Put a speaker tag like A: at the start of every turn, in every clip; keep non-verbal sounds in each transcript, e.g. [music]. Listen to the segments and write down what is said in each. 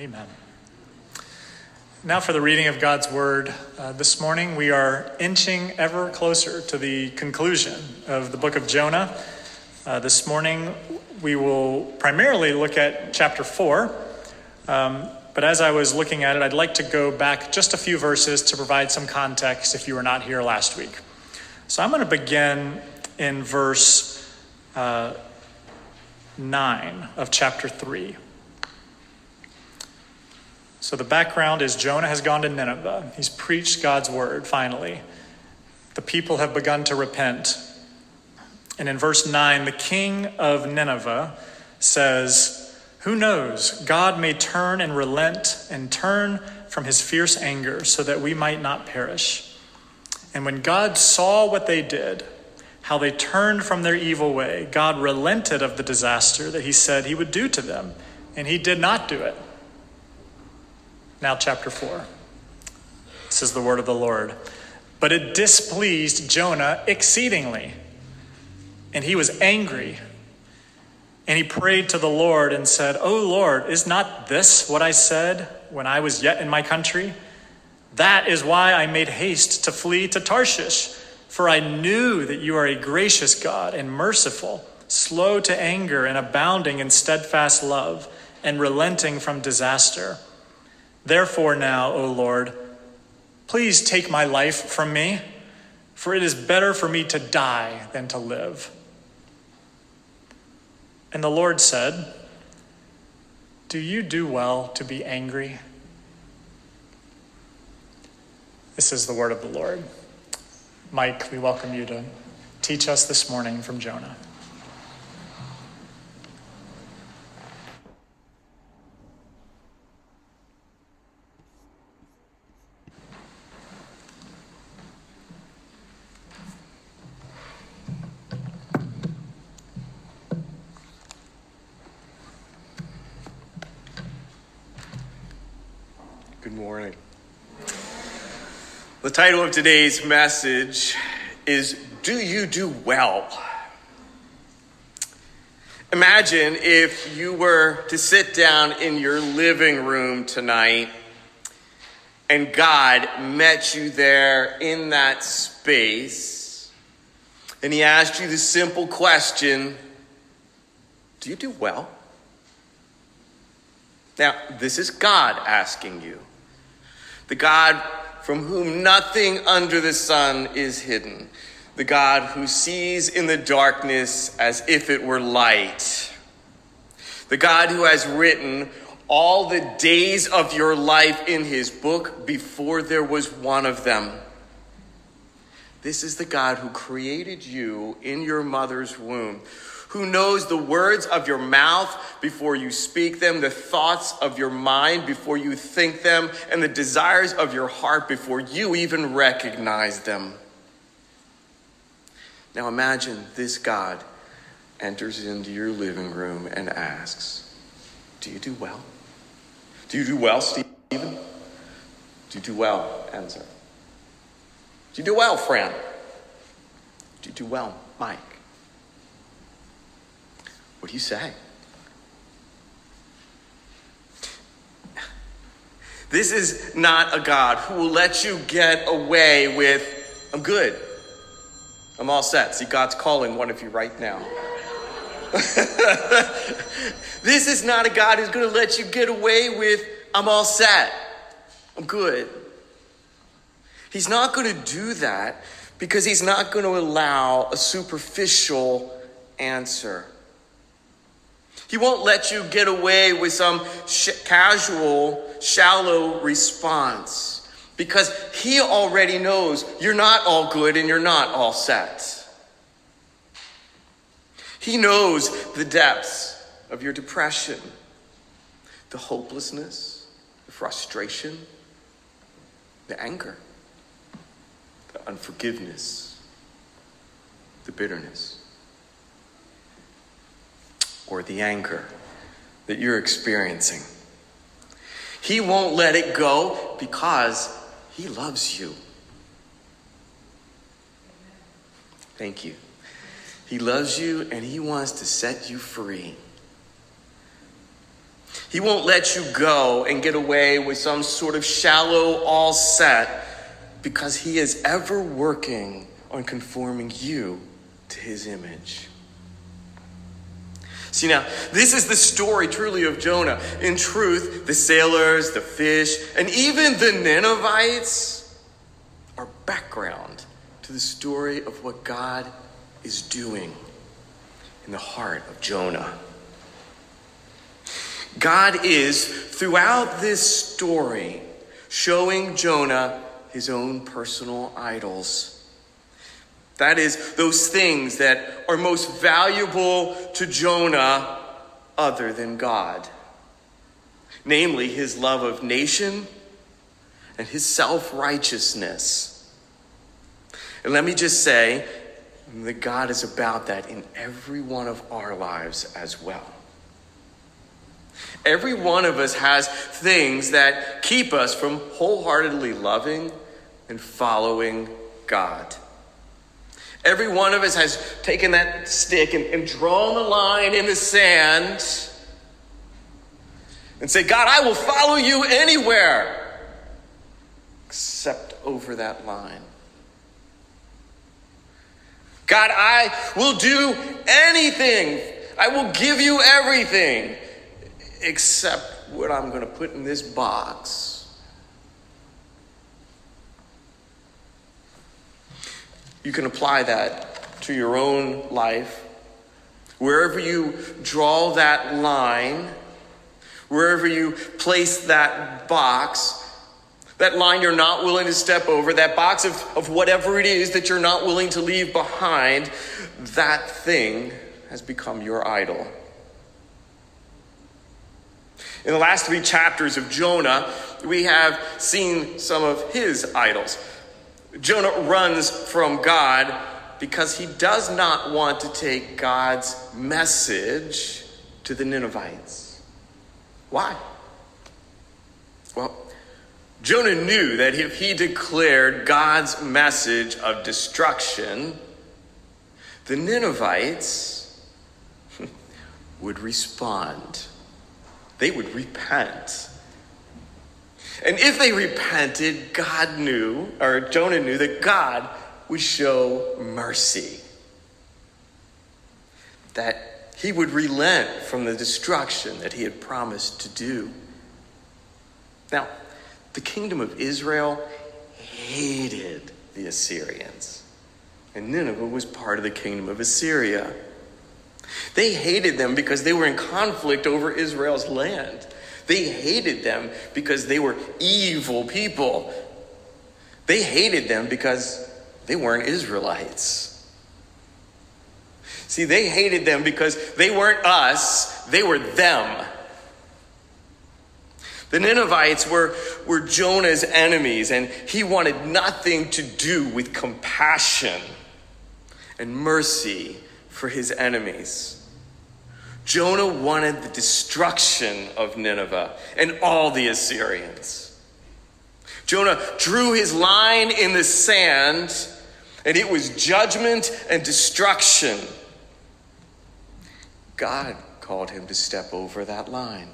A: Amen. Now, for the reading of God's Word. Uh, this morning, we are inching ever closer to the conclusion of the book of Jonah. Uh, this morning, we will primarily look at chapter 4. Um, but as I was looking at it, I'd like to go back just a few verses to provide some context if you were not here last week. So I'm going to begin in verse uh, 9 of chapter 3. So the background is Jonah has gone to Nineveh. He's preached God's word finally. The people have begun to repent. And in verse 9, the king of Nineveh says, Who knows? God may turn and relent and turn from his fierce anger so that we might not perish. And when God saw what they did, how they turned from their evil way, God relented of the disaster that he said he would do to them, and he did not do it. Now, chapter 4. This is the word of the Lord. But it displeased Jonah exceedingly, and he was angry. And he prayed to the Lord and said, O Lord, is not this what I said when I was yet in my country? That is why I made haste to flee to Tarshish, for I knew that you are a gracious God and merciful, slow to anger and abounding in steadfast love, and relenting from disaster. Therefore, now, O Lord, please take my life from me, for it is better for me to die than to live. And the Lord said, Do you do well to be angry? This is the word of the Lord. Mike, we welcome you to teach us this morning from Jonah.
B: Morning. The title of today's message is Do You Do Well? Imagine if you were to sit down in your living room tonight and God met you there in that space and He asked you the simple question Do you do well? Now, this is God asking you. The God from whom nothing under the sun is hidden. The God who sees in the darkness as if it were light. The God who has written all the days of your life in his book before there was one of them. This is the God who created you in your mother's womb who knows the words of your mouth before you speak them, the thoughts of your mind before you think them, and the desires of your heart before you even recognize them. Now imagine this God enters into your living room and asks, Do you do well? Do you do well, Stephen? Do you do well, Enzo? Do you do well, Fran? Do you do well, Mike? What do you say? This is not a God who will let you get away with, I'm good. I'm all set. See, God's calling one of you right now. [laughs] this is not a God who's going to let you get away with, I'm all set. I'm good. He's not going to do that because he's not going to allow a superficial answer. He won't let you get away with some sh- casual, shallow response because he already knows you're not all good and you're not all set. He knows the depths of your depression, the hopelessness, the frustration, the anger, the unforgiveness, the bitterness or the anger that you're experiencing. He won't let it go because He loves you. Thank you. He loves you and He wants to set you free. He won't let you go and get away with some sort of shallow all set because he is ever working on conforming you to his image. See, now, this is the story truly of Jonah. In truth, the sailors, the fish, and even the Ninevites are background to the story of what God is doing in the heart of Jonah. God is, throughout this story, showing Jonah his own personal idols. That is, those things that are most valuable to Jonah other than God. Namely, his love of nation and his self righteousness. And let me just say that God is about that in every one of our lives as well. Every one of us has things that keep us from wholeheartedly loving and following God. Every one of us has taken that stick and, and drawn the line in the sand and say, God, I will follow you anywhere except over that line. God, I will do anything. I will give you everything except what I'm going to put in this box. You can apply that to your own life. Wherever you draw that line, wherever you place that box, that line you're not willing to step over, that box of, of whatever it is that you're not willing to leave behind, that thing has become your idol. In the last three chapters of Jonah, we have seen some of his idols. Jonah runs from God because he does not want to take God's message to the Ninevites. Why? Well, Jonah knew that if he declared God's message of destruction, the Ninevites [laughs] would respond. They would repent. And if they repented, God knew, or Jonah knew, that God would show mercy. That he would relent from the destruction that he had promised to do. Now, the kingdom of Israel hated the Assyrians, and Nineveh was part of the kingdom of Assyria. They hated them because they were in conflict over Israel's land. They hated them because they were evil people. They hated them because they weren't Israelites. See, they hated them because they weren't us, they were them. The Ninevites were, were Jonah's enemies, and he wanted nothing to do with compassion and mercy for his enemies. Jonah wanted the destruction of Nineveh and all the Assyrians. Jonah drew his line in the sand, and it was judgment and destruction. God called him to step over that line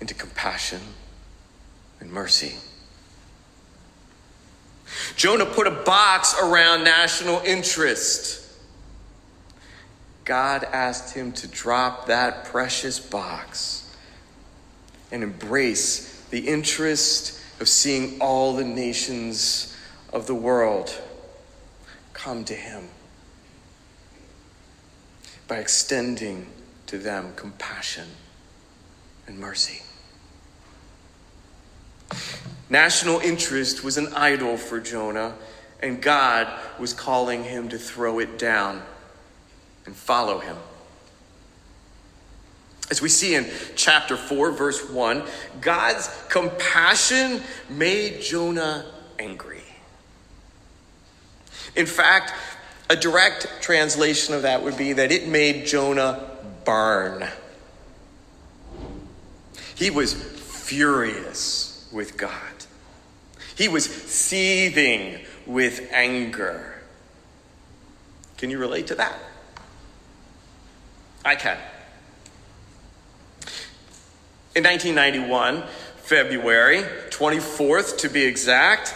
B: into compassion and mercy. Jonah put a box around national interest. God asked him to drop that precious box and embrace the interest of seeing all the nations of the world come to him by extending to them compassion and mercy. National interest was an idol for Jonah, and God was calling him to throw it down and follow him. As we see in chapter 4, verse 1, God's compassion made Jonah angry. In fact, a direct translation of that would be that it made Jonah burn. He was furious with God, he was seething with anger. Can you relate to that? I can. In 1991, February 24th to be exact,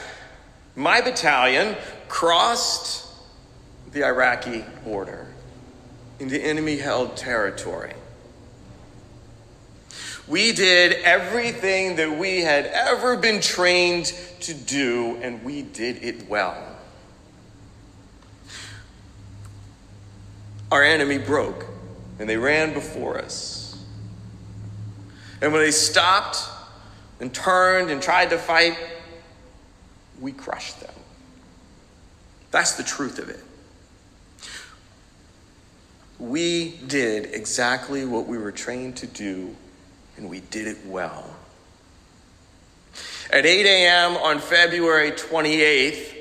B: my battalion crossed the Iraqi border into enemy held territory. We did everything that we had ever been trained to do, and we did it well. Our enemy broke, and they ran before us. And when they stopped and turned and tried to fight, we crushed them. That's the truth of it. We did exactly what we were trained to do, and we did it well. At 8 a.m. on February 28th,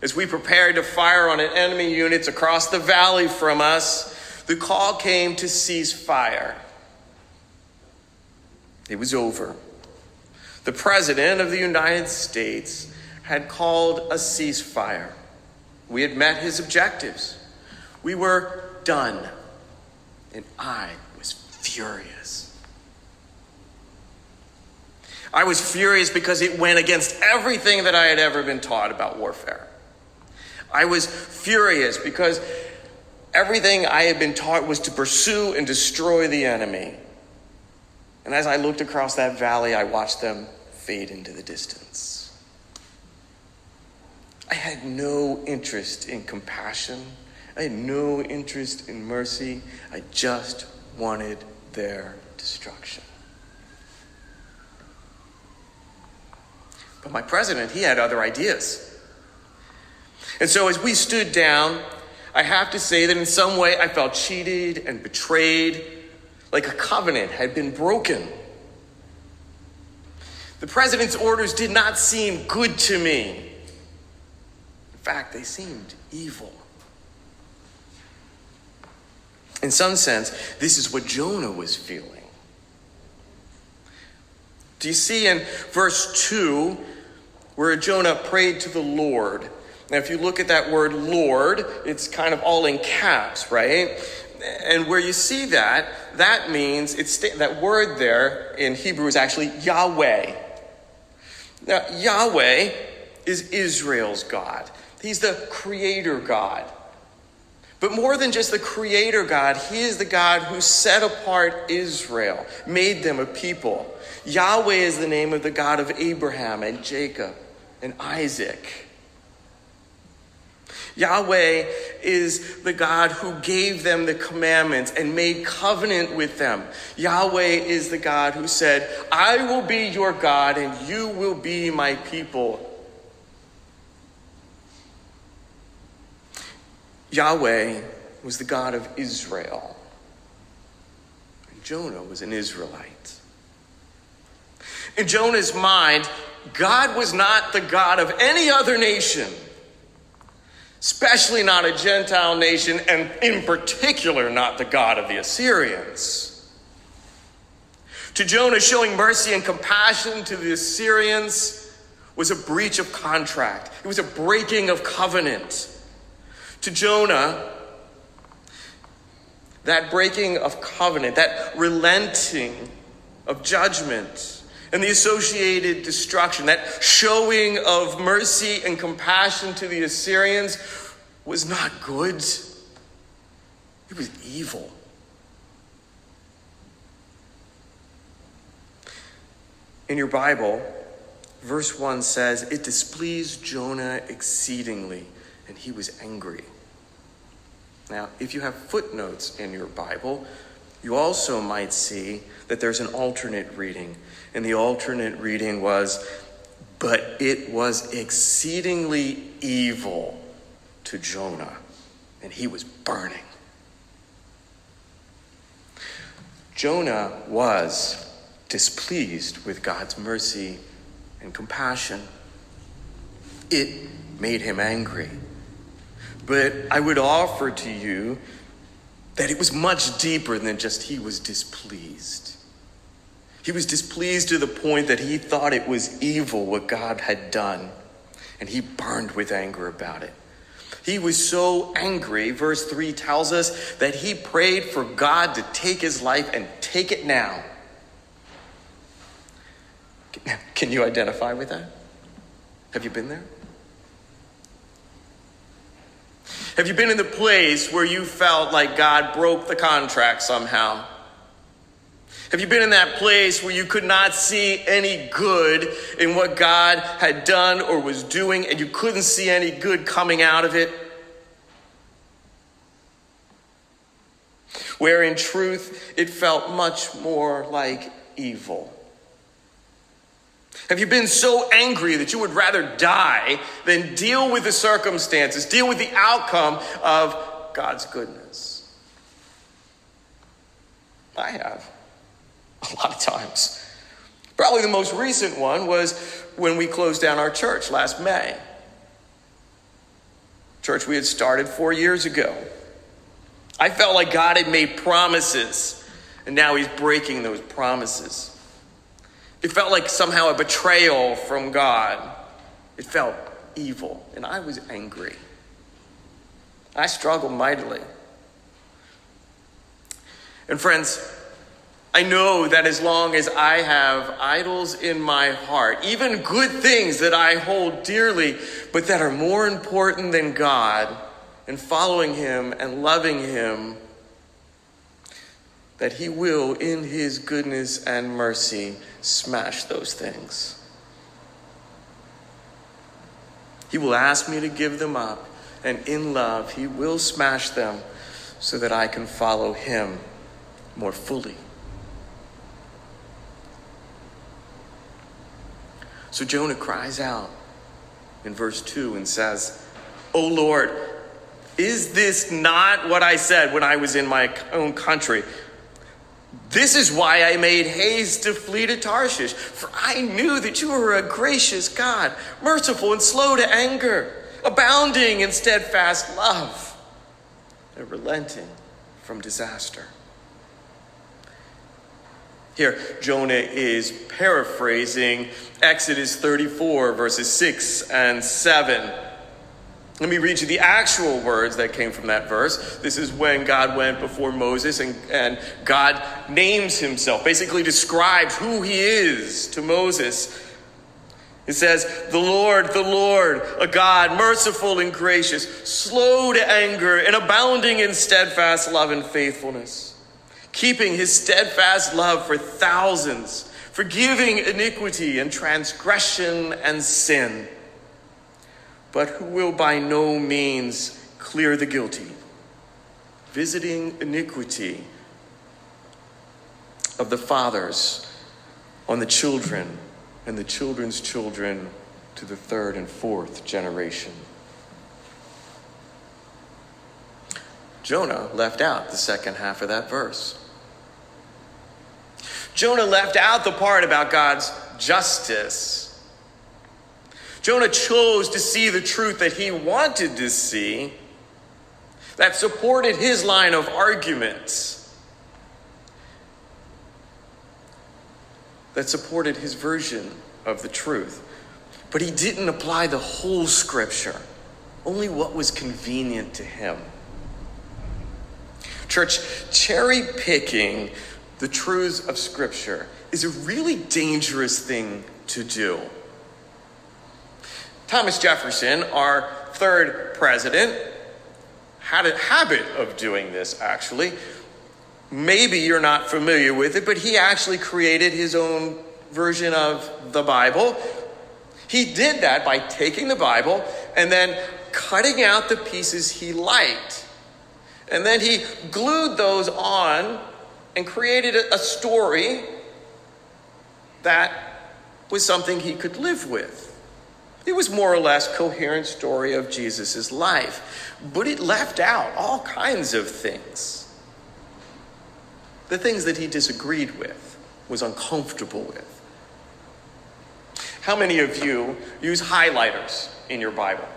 B: as we prepared to fire on enemy units across the valley from us, the call came to cease fire. It was over. The President of the United States had called a ceasefire. We had met his objectives. We were done. And I was furious. I was furious because it went against everything that I had ever been taught about warfare. I was furious because everything I had been taught was to pursue and destroy the enemy. And as I looked across that valley, I watched them fade into the distance. I had no interest in compassion. I had no interest in mercy. I just wanted their destruction. But my president, he had other ideas. And so as we stood down, I have to say that in some way I felt cheated and betrayed, like a covenant had been broken. The president's orders did not seem good to me. In fact, they seemed evil. In some sense, this is what Jonah was feeling. Do you see in verse 2 where Jonah prayed to the Lord? Now, if you look at that word Lord, it's kind of all in caps, right? And where you see that, that means it's that word there in Hebrew is actually Yahweh. Now, Yahweh is Israel's God. He's the creator God. But more than just the creator God, he is the God who set apart Israel, made them a people. Yahweh is the name of the God of Abraham and Jacob and Isaac. Yahweh is the God who gave them the commandments and made covenant with them. Yahweh is the God who said, I will be your God and you will be my people. Yahweh was the God of Israel. And Jonah was an Israelite. In Jonah's mind, God was not the God of any other nation especially not a Gentile nation, and in particular, not the God of the Assyrians. To Jonah, showing mercy and compassion to the Assyrians was a breach of contract, it was a breaking of covenant. To Jonah, that breaking of covenant, that relenting of judgment, and the associated destruction, that showing of mercy and compassion to the Assyrians was not good, it was evil. In your Bible, verse 1 says, It displeased Jonah exceedingly, and he was angry. Now, if you have footnotes in your Bible, you also might see that there's an alternate reading and the alternate reading was, but it was exceedingly evil to Jonah, and he was burning. Jonah was displeased with God's mercy and compassion. It made him angry. But I would offer to you that it was much deeper than just he was displeased. He was displeased to the point that he thought it was evil what God had done, and he burned with anger about it. He was so angry, verse 3 tells us, that he prayed for God to take his life and take it now. Can you identify with that? Have you been there? Have you been in the place where you felt like God broke the contract somehow? Have you been in that place where you could not see any good in what God had done or was doing and you couldn't see any good coming out of it? Where in truth it felt much more like evil. Have you been so angry that you would rather die than deal with the circumstances, deal with the outcome of God's goodness? I have a lot of times. Probably the most recent one was when we closed down our church last May. Church we had started four years ago. I felt like God had made promises, and now He's breaking those promises. It felt like somehow a betrayal from God. It felt evil, and I was angry. I struggled mightily. And friends, I know that as long as I have idols in my heart, even good things that I hold dearly, but that are more important than God, and following Him and loving Him, that He will, in His goodness and mercy, smash those things. He will ask me to give them up, and in love, He will smash them so that I can follow Him more fully. So Jonah cries out in verse 2 and says, O Lord, is this not what I said when I was in my own country? This is why I made haste to flee to Tarshish, for I knew that you were a gracious God, merciful and slow to anger, abounding in steadfast love, and relenting from disaster. Here, Jonah is paraphrasing Exodus 34, verses 6 and 7. Let me read you the actual words that came from that verse. This is when God went before Moses and, and God names himself, basically describes who he is to Moses. It says, The Lord, the Lord, a God merciful and gracious, slow to anger, and abounding in steadfast love and faithfulness keeping his steadfast love for thousands, forgiving iniquity and transgression and sin, but who will by no means clear the guilty, visiting iniquity of the fathers on the children and the children's children to the third and fourth generation. Jonah left out the second half of that verse. Jonah left out the part about God's justice. Jonah chose to see the truth that he wanted to see that supported his line of arguments, that supported his version of the truth. But he didn't apply the whole scripture, only what was convenient to him. Church, cherry picking the truths of Scripture is a really dangerous thing to do. Thomas Jefferson, our third president, had a habit of doing this actually. Maybe you're not familiar with it, but he actually created his own version of the Bible. He did that by taking the Bible and then cutting out the pieces he liked. And then he glued those on and created a story that was something he could live with. It was more or less coherent story of Jesus' life, but it left out all kinds of things. The things that he disagreed with, was uncomfortable with. How many of you use highlighters in your Bible?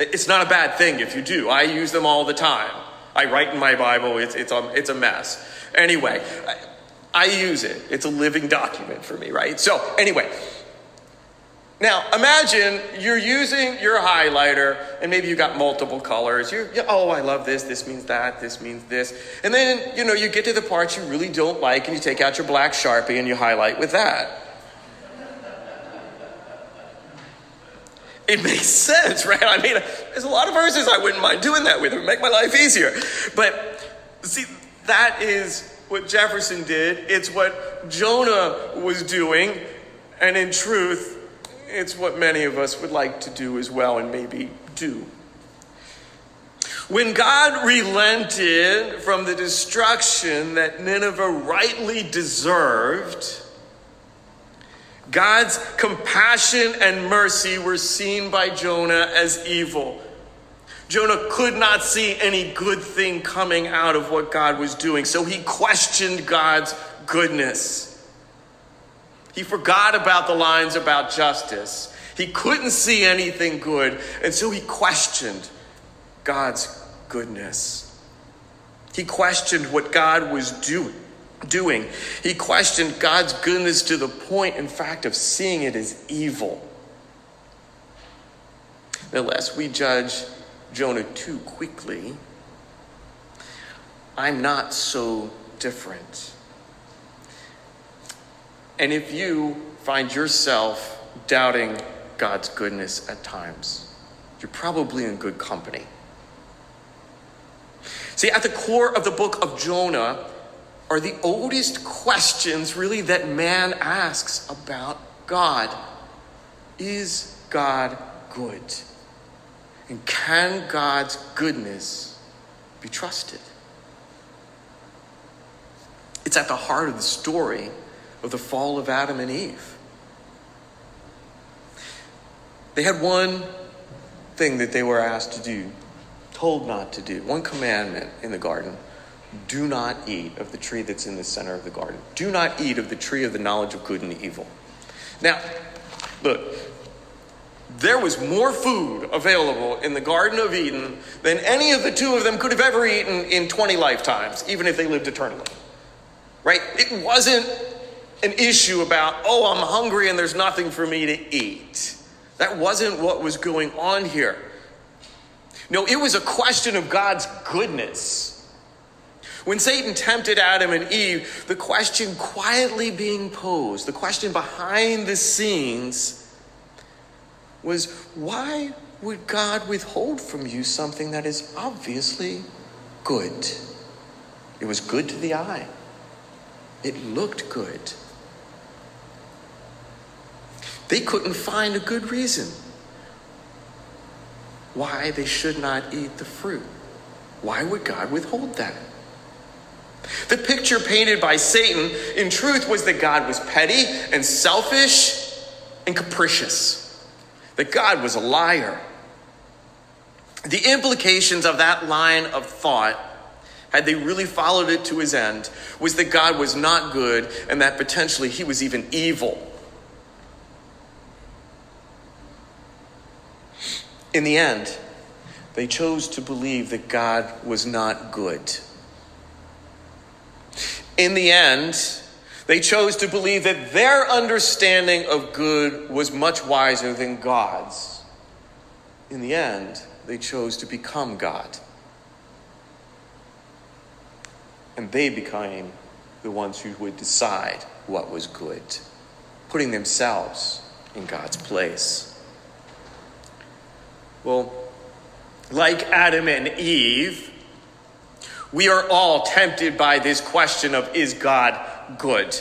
B: It's not a bad thing if you do. I use them all the time. I write in my Bible, it's, it's, a, it's a mess. Anyway, I, I use it. It's a living document for me, right? So, anyway, now, imagine you're using your highlighter and maybe you got multiple colors. You're, you, oh, I love this. This means that. This means this. And then, you know, you get to the parts you really don't like and you take out your black Sharpie and you highlight with that. it makes sense, right? I mean, there's a lot of verses I wouldn't mind doing that with. It would make my life easier. But see, that is what Jefferson did. It's what Jonah was doing. And in truth, it's what many of us would like to do as well and maybe do. When God relented from the destruction that Nineveh rightly deserved, God's compassion and mercy were seen by Jonah as evil. Jonah could not see any good thing coming out of what God was doing, so he questioned God's goodness. He forgot about the lines about justice. He couldn't see anything good, and so he questioned God's goodness. He questioned what God was doing doing. He questioned God's goodness to the point, in fact, of seeing it as evil. Unless we judge Jonah too quickly, I'm not so different. And if you find yourself doubting God's goodness at times, you're probably in good company. See, at the core of the book of Jonah are the oldest questions, really, that man asks about God. Is God good? And can God's goodness be trusted? It's at the heart of the story of the fall of Adam and Eve. They had one thing that they were asked to do, told not to do, one commandment in the garden do not eat of the tree that's in the center of the garden. Do not eat of the tree of the knowledge of good and evil. Now, look, there was more food available in the Garden of Eden than any of the two of them could have ever eaten in 20 lifetimes, even if they lived eternally. Right? It wasn't an issue about, oh, I'm hungry and there's nothing for me to eat. That wasn't what was going on here. No, it was a question of God's goodness. When Satan tempted Adam and Eve, the question quietly being posed, the question behind the scenes, was why would God withhold from you something that is obviously good? It was good to the eye, it looked good. They couldn't find a good reason why they should not eat the fruit. Why would God withhold that? The picture painted by Satan, in truth, was that God was petty and selfish and capricious, that God was a liar. The implications of that line of thought, had they really followed it to his end, was that God was not good and that potentially he was even evil. In the end, they chose to believe that God was not good in the end, they chose to believe that their understanding of good was much wiser than God's. In the end, they chose to become God. And they became the ones who would decide what was good, putting themselves in God's place. Well, like Adam and Eve, we are all tempted by this question of is God good?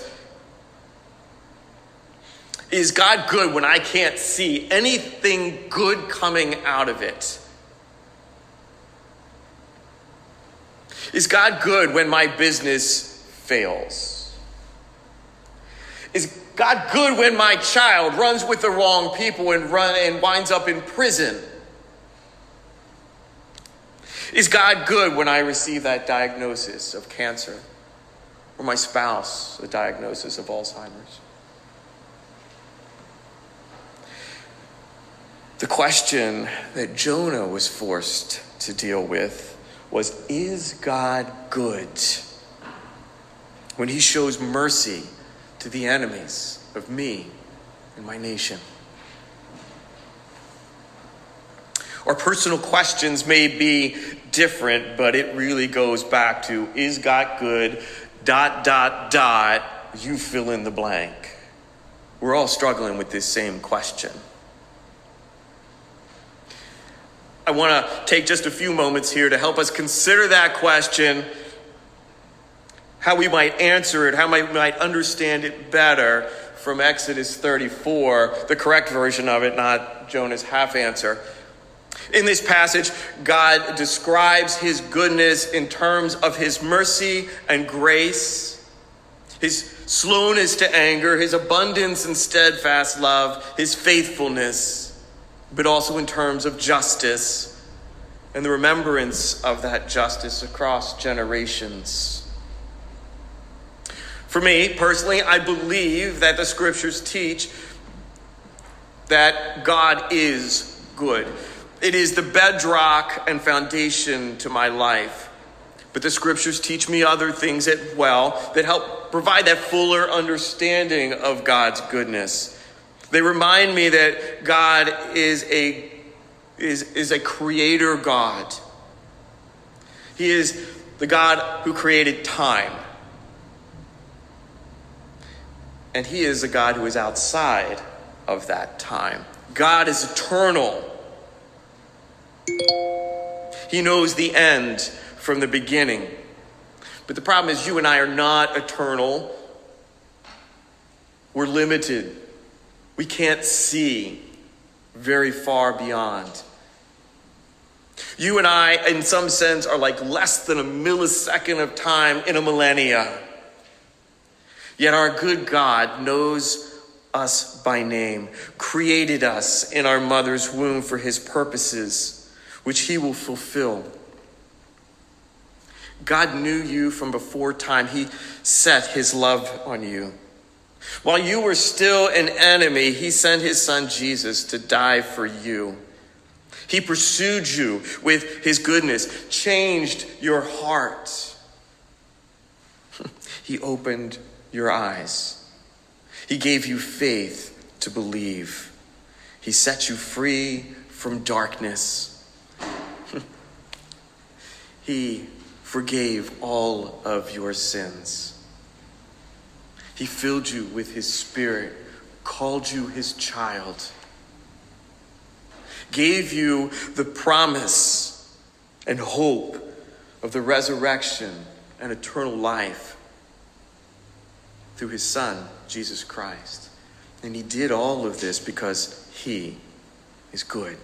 B: Is God good when I can't see anything good coming out of it? Is God good when my business fails? Is God good when my child runs with the wrong people and run and winds up in prison? Is God good when I receive that diagnosis of cancer? Or my spouse, a diagnosis of Alzheimer's? The question that Jonah was forced to deal with was Is God good? When he shows mercy to the enemies of me and my nation. Our personal questions may be different, but it really goes back to is God good? Dot, dot, dot. You fill in the blank. We're all struggling with this same question. I want to take just a few moments here to help us consider that question, how we might answer it, how we might understand it better from Exodus 34, the correct version of it, not Jonah's half answer. In this passage, God describes his goodness in terms of his mercy and grace, his slowness to anger, his abundance and steadfast love, his faithfulness, but also in terms of justice and the remembrance of that justice across generations. For me, personally, I believe that the scriptures teach that God is good. It is the bedrock and foundation to my life. But the scriptures teach me other things as well that help provide that fuller understanding of God's goodness. They remind me that God is a, is, is a creator God. He is the God who created time. And He is a God who is outside of that time. God is eternal. He knows the end from the beginning. But the problem is, you and I are not eternal. We're limited. We can't see very far beyond. You and I, in some sense, are like less than a millisecond of time in a millennia. Yet our good God knows us by name, created us in our mother's womb for his purposes which he will fulfill. God knew you from before time. He set his love on you. While you were still an enemy, he sent his son Jesus to die for you. He pursued you with his goodness, changed your heart. [laughs] he opened your eyes. He gave you faith to believe. He set you free from darkness he forgave all of your sins. He filled you with His Spirit, called you His child, gave you the promise and hope of the resurrection and eternal life through His Son, Jesus Christ. And He did all of this because He is good.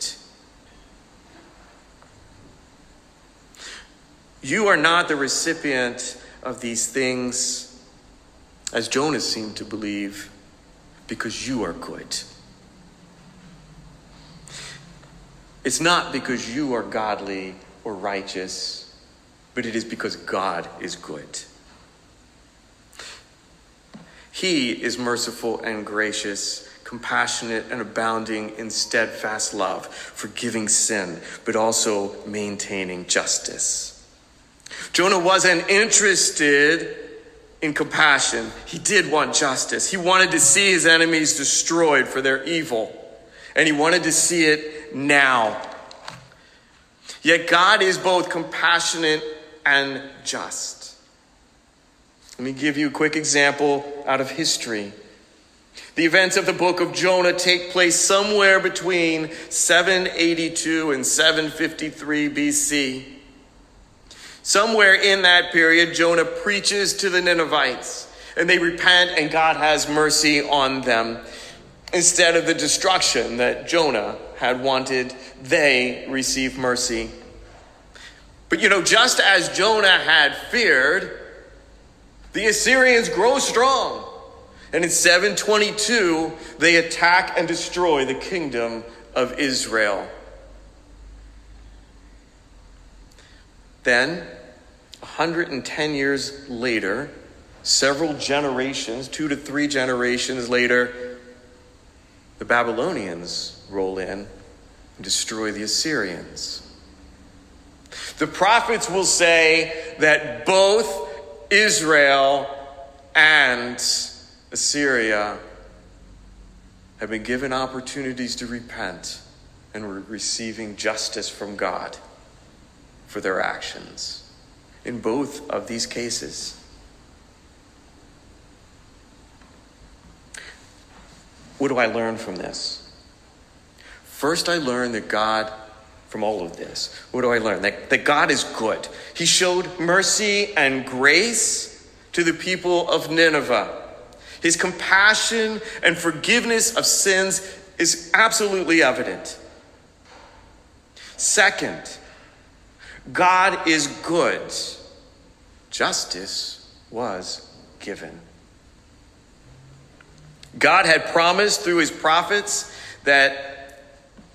B: You are not the recipient of these things, as Jonah seemed to believe, because you are good. It's not because you are godly or righteous, but it is because God is good. He is merciful and gracious, compassionate and abounding in steadfast love, forgiving sin, but also maintaining justice. Jonah wasn't interested in compassion. He did want justice. He wanted to see his enemies destroyed for their evil, and he wanted to see it now. Yet God is both compassionate and just. Let me give you a quick example out of history. The events of the book of Jonah take place somewhere between 782 and 753 BC. Somewhere in that period, Jonah preaches to the Ninevites, and they repent, and God has mercy on them. Instead of the destruction that Jonah had wanted, they receive mercy. But you know, just as Jonah had feared, the Assyrians grow strong. And in 722, they attack and destroy the kingdom of Israel. Then, 110 years later, several generations, two to three generations later, the Babylonians roll in and destroy the Assyrians. The prophets will say that both Israel and Assyria have been given opportunities to repent and were receiving justice from God for their actions in both of these cases. What do I learn from this? First, I learn that God from all of this? What do I learn? That, that God is good. He showed mercy and grace to the people of Nineveh. His compassion and forgiveness of sins is absolutely evident. Second, God is good. Justice was given. God had promised through his prophets that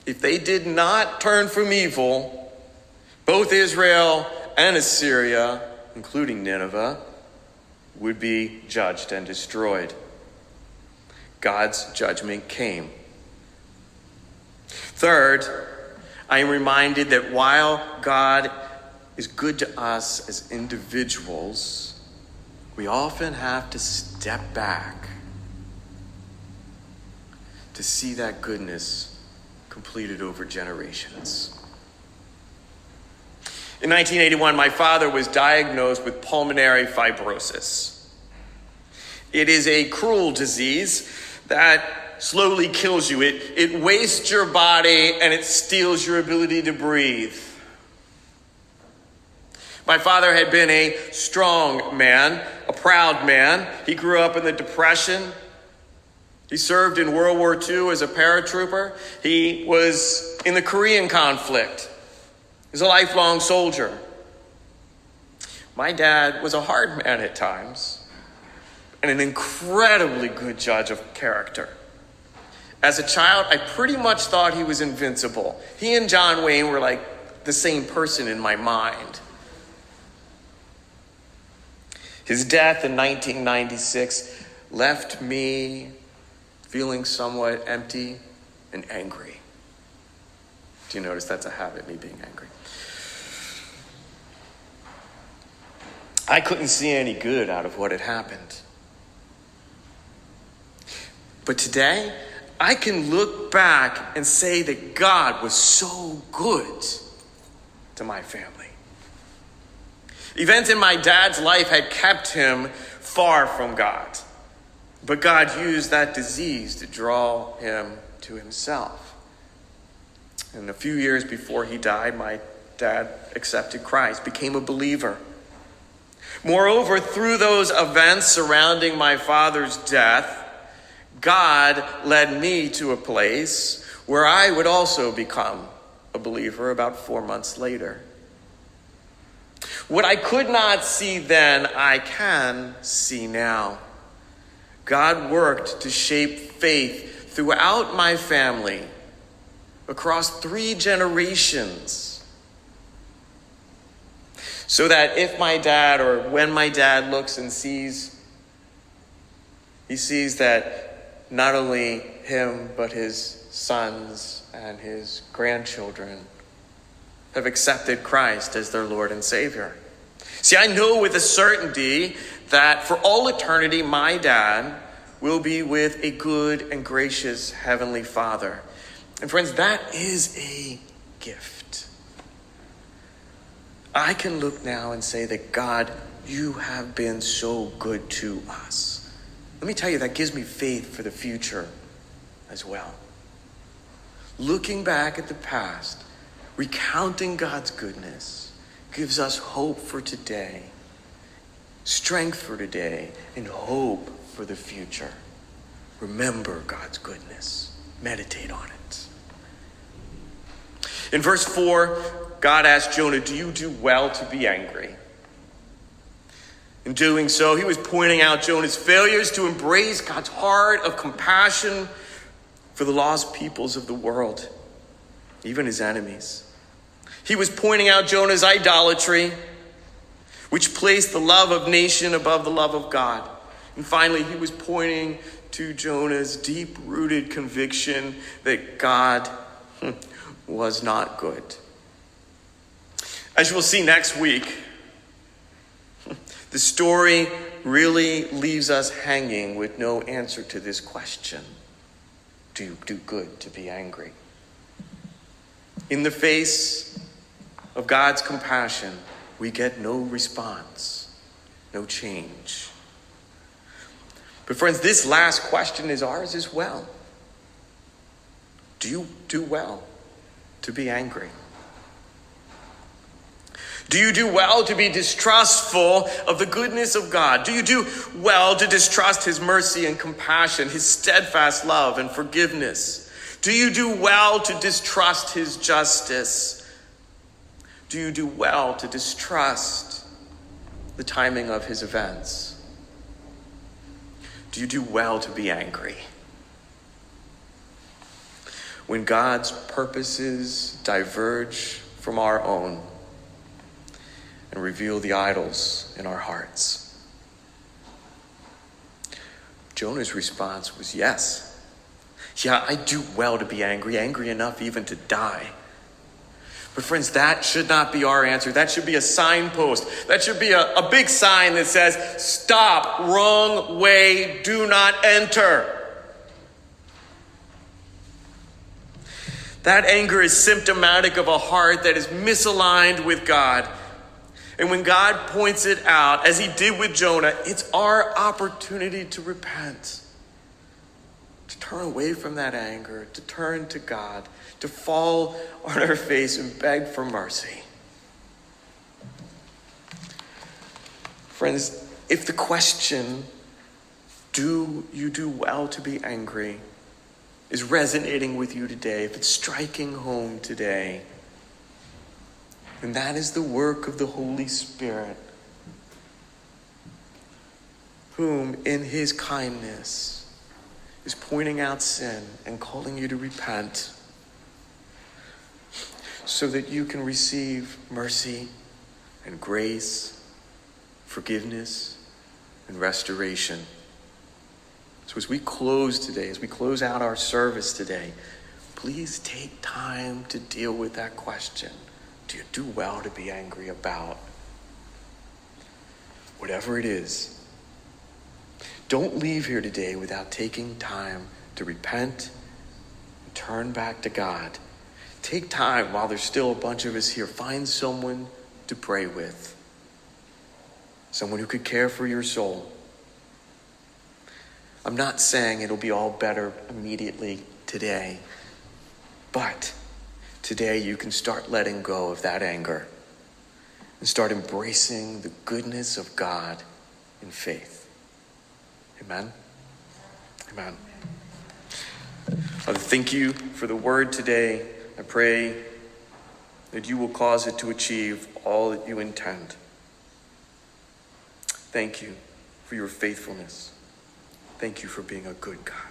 B: if they did not turn from evil, both Israel and Assyria, including Nineveh, would be judged and destroyed. God's judgment came. Third, I am reminded that while God is good to us as individuals, we often have to step back to see that goodness completed over generations. In 1981, my father was diagnosed with pulmonary fibrosis. It is a cruel disease that slowly kills you. It, it wastes your body and it steals your ability to breathe. My father had been a strong man, a proud man. He grew up in the Depression. He served in World War II as a paratrooper. He was in the Korean conflict. He's a lifelong soldier. My dad was a hard man at times and an incredibly good judge of character. As a child, I pretty much thought he was invincible. He and John Wayne were like the same person in my mind. His death in 1996 left me feeling somewhat empty and angry. Do you notice that's a habit, me being angry? I couldn't see any good out of what had happened. But today, I can look back and say that God was so good to my family. Events in my dad's life had kept him far from God. But God used that disease to draw him to himself. And a few years before he died, my dad accepted Christ, became a believer. Moreover, through those events surrounding my father's death, God led me to a place where I would also become a believer about four months later. What I could not see then, I can see now. God worked to shape faith throughout my family across three generations. So that if my dad, or when my dad looks and sees, he sees that not only him, but his sons and his grandchildren have accepted Christ as their Lord and Savior. See, I know with a certainty that for all eternity, my dad will be with a good and gracious Heavenly Father. And friends, that is a gift. I can look now and say that God, you have been so good to us. Let me tell you, that gives me faith for the future as well. Looking back at the past, recounting God's goodness gives us hope for today, strength for today, and hope for the future. Remember God's goodness, meditate on it. In verse 4, God asked Jonah, Do you do well to be angry? In doing so, he was pointing out Jonah's failures to embrace God's heart of compassion for the lost peoples of the world, even his enemies. He was pointing out Jonah's idolatry, which placed the love of nation above the love of God. And finally, he was pointing to Jonah's deep rooted conviction that God hmm, was not good. As you will see next week, the story really leaves us hanging with no answer to this question Do you do good to be angry? In the face of God's compassion, we get no response, no change. But, friends, this last question is ours as well. Do you do well to be angry? Do you do well to be distrustful of the goodness of God? Do you do well to distrust His mercy and compassion, His steadfast love and forgiveness? Do you do well to distrust His justice? Do you do well to distrust the timing of His events? Do you do well to be angry? When God's purposes diverge from our own, and reveal the idols in our hearts? Jonah's response was yes. Yeah, I do well to be angry, angry enough even to die. But, friends, that should not be our answer. That should be a signpost. That should be a, a big sign that says, Stop, wrong way, do not enter. That anger is symptomatic of a heart that is misaligned with God and when God points it out, as he did with Jonah, it's our opportunity to repent, to turn away from that anger, to turn to God, to fall on our face and beg for mercy. Friends, if the question, do you do well to be angry, is resonating with you today, if it's striking home today, and that is the work of the Holy Spirit, whom in his kindness is pointing out sin and calling you to repent so that you can receive mercy and grace, forgiveness, and restoration. So, as we close today, as we close out our service today, please take time to deal with that question do you do well to be angry about? Whatever it is. Don't leave here today without taking time to repent and turn back to God. Take time while there's still a bunch of us here. Find someone to pray with, someone who could care for your soul. I'm not saying it'll be all better immediately today, but Today, you can start letting go of that anger and start embracing the goodness of God in faith. Amen? Amen. Father, thank you for the word today. I pray that you will cause it to achieve all that you intend. Thank you for your faithfulness. Thank you for being a good God.